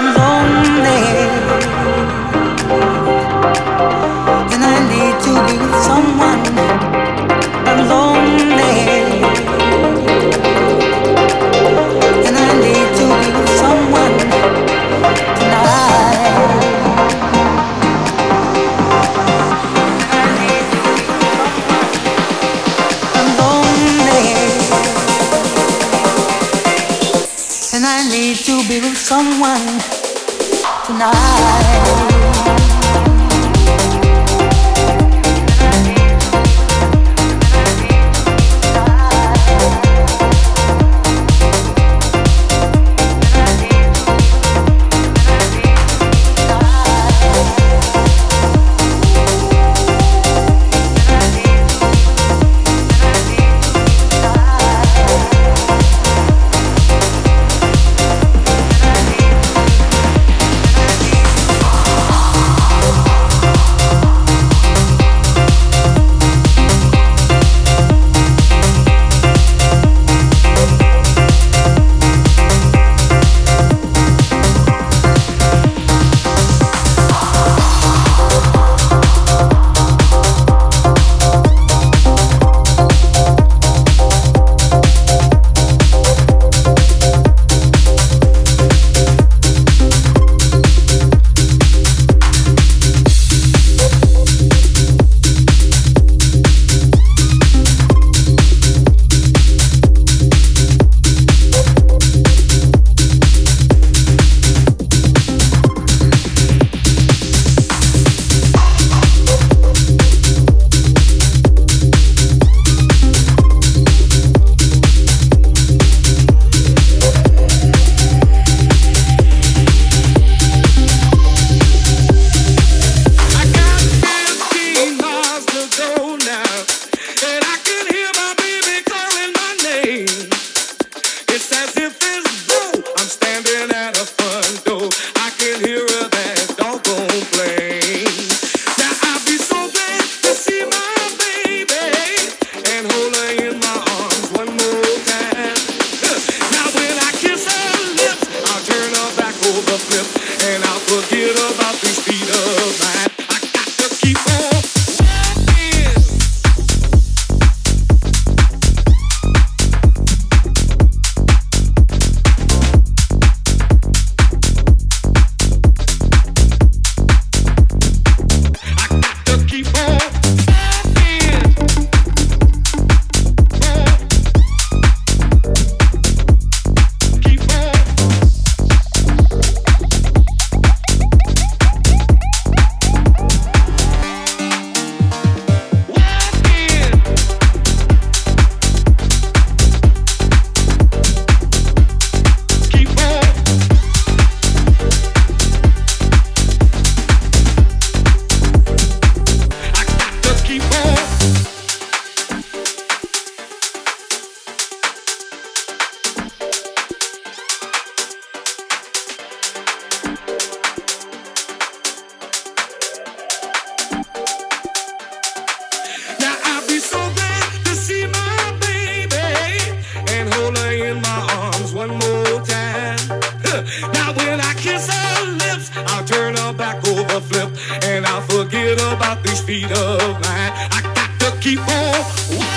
I'm lonely 나. about these feet of mine. I got to keep on.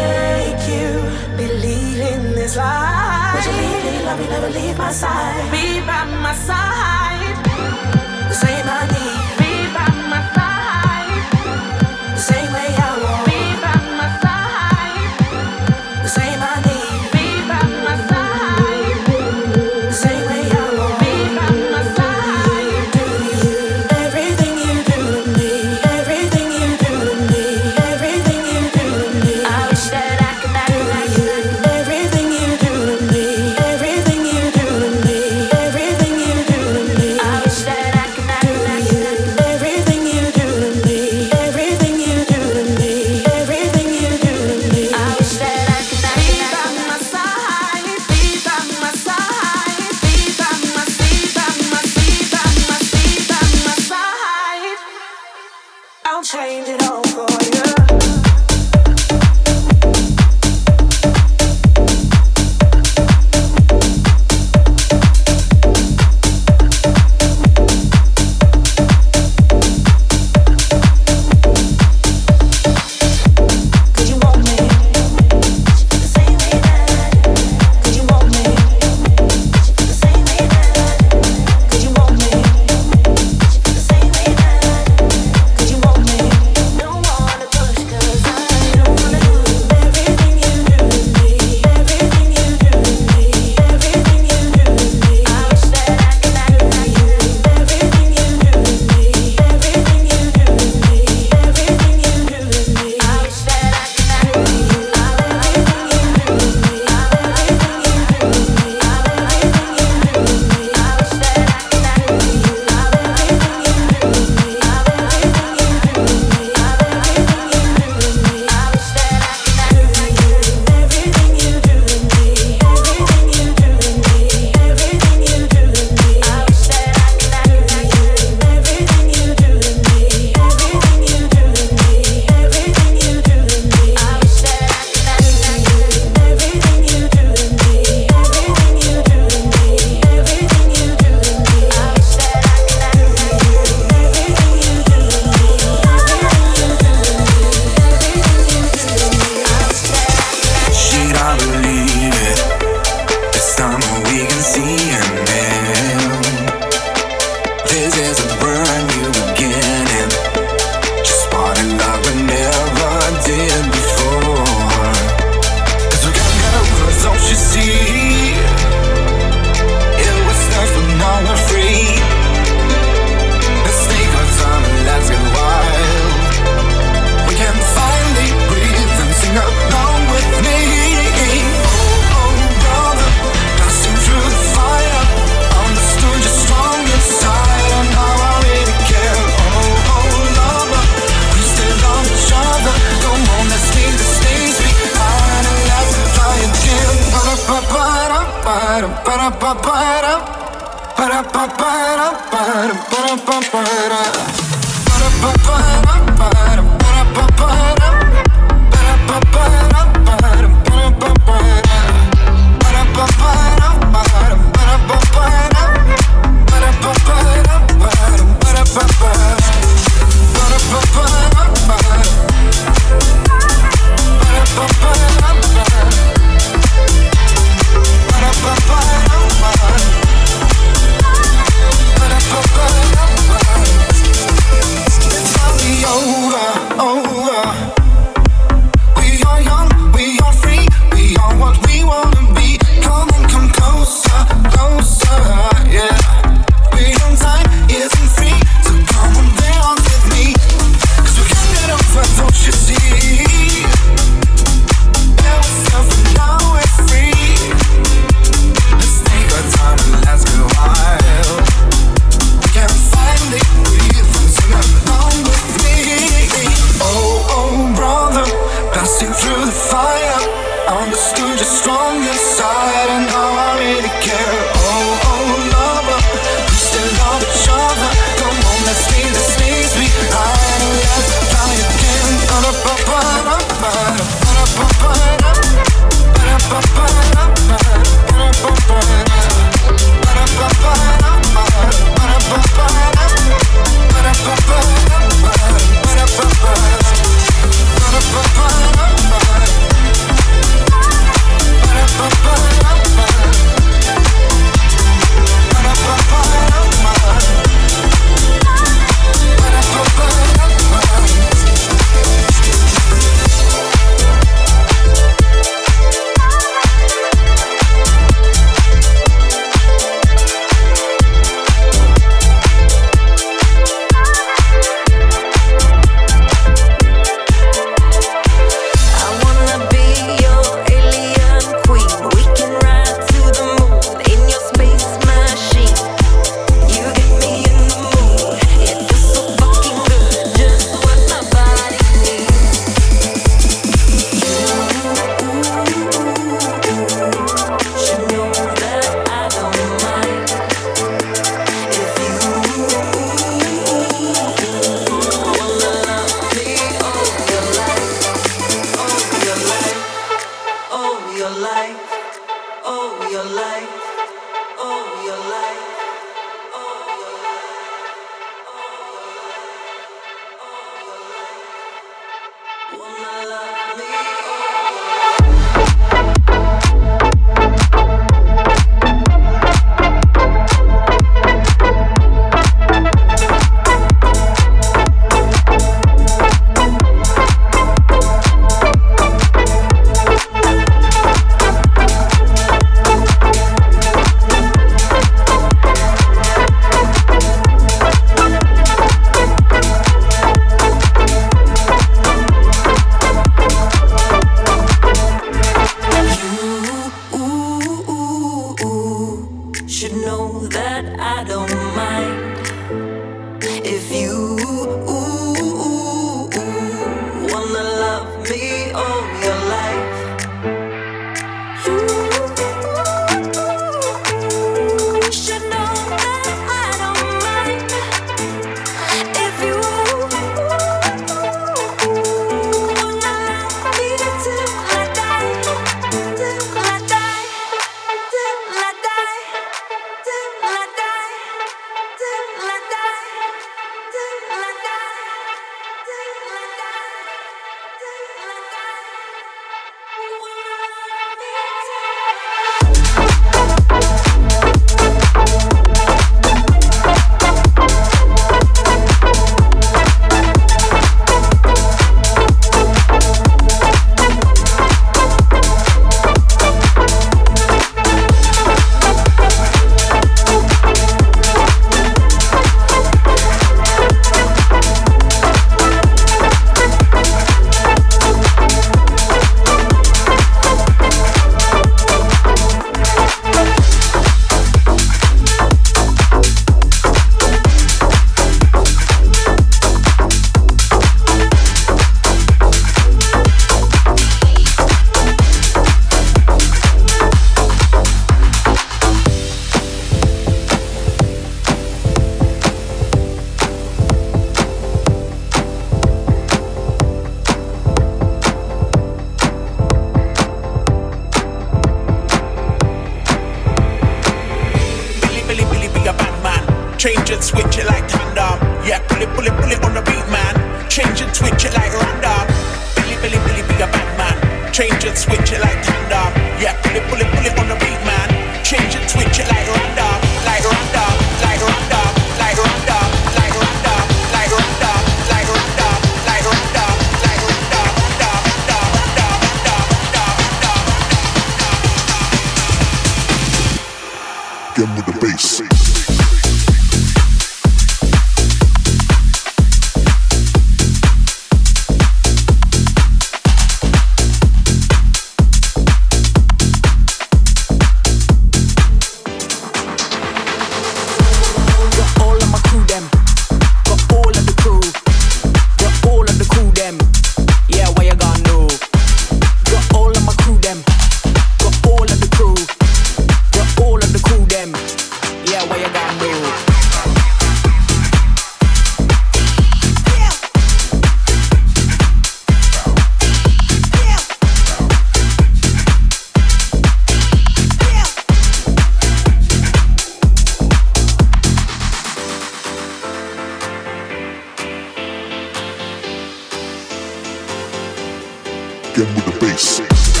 Change and the it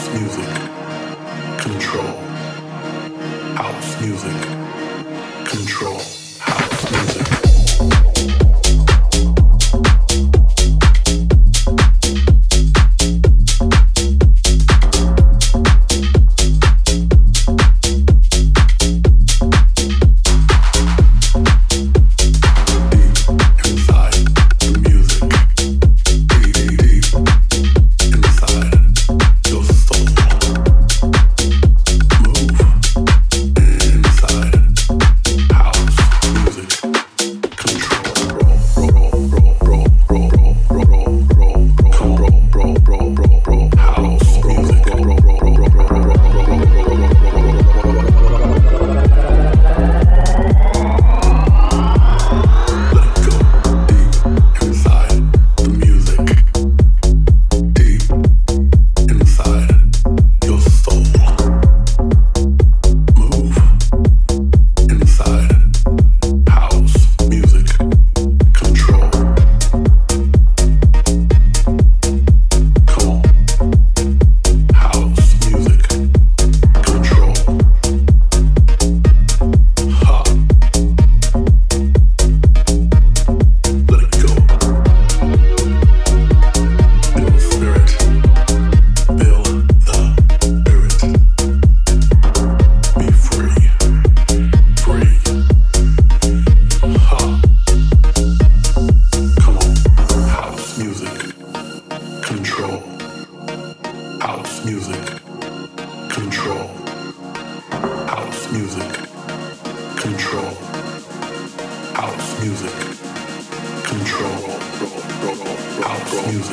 House music. Control. House music. Control. House music. Thank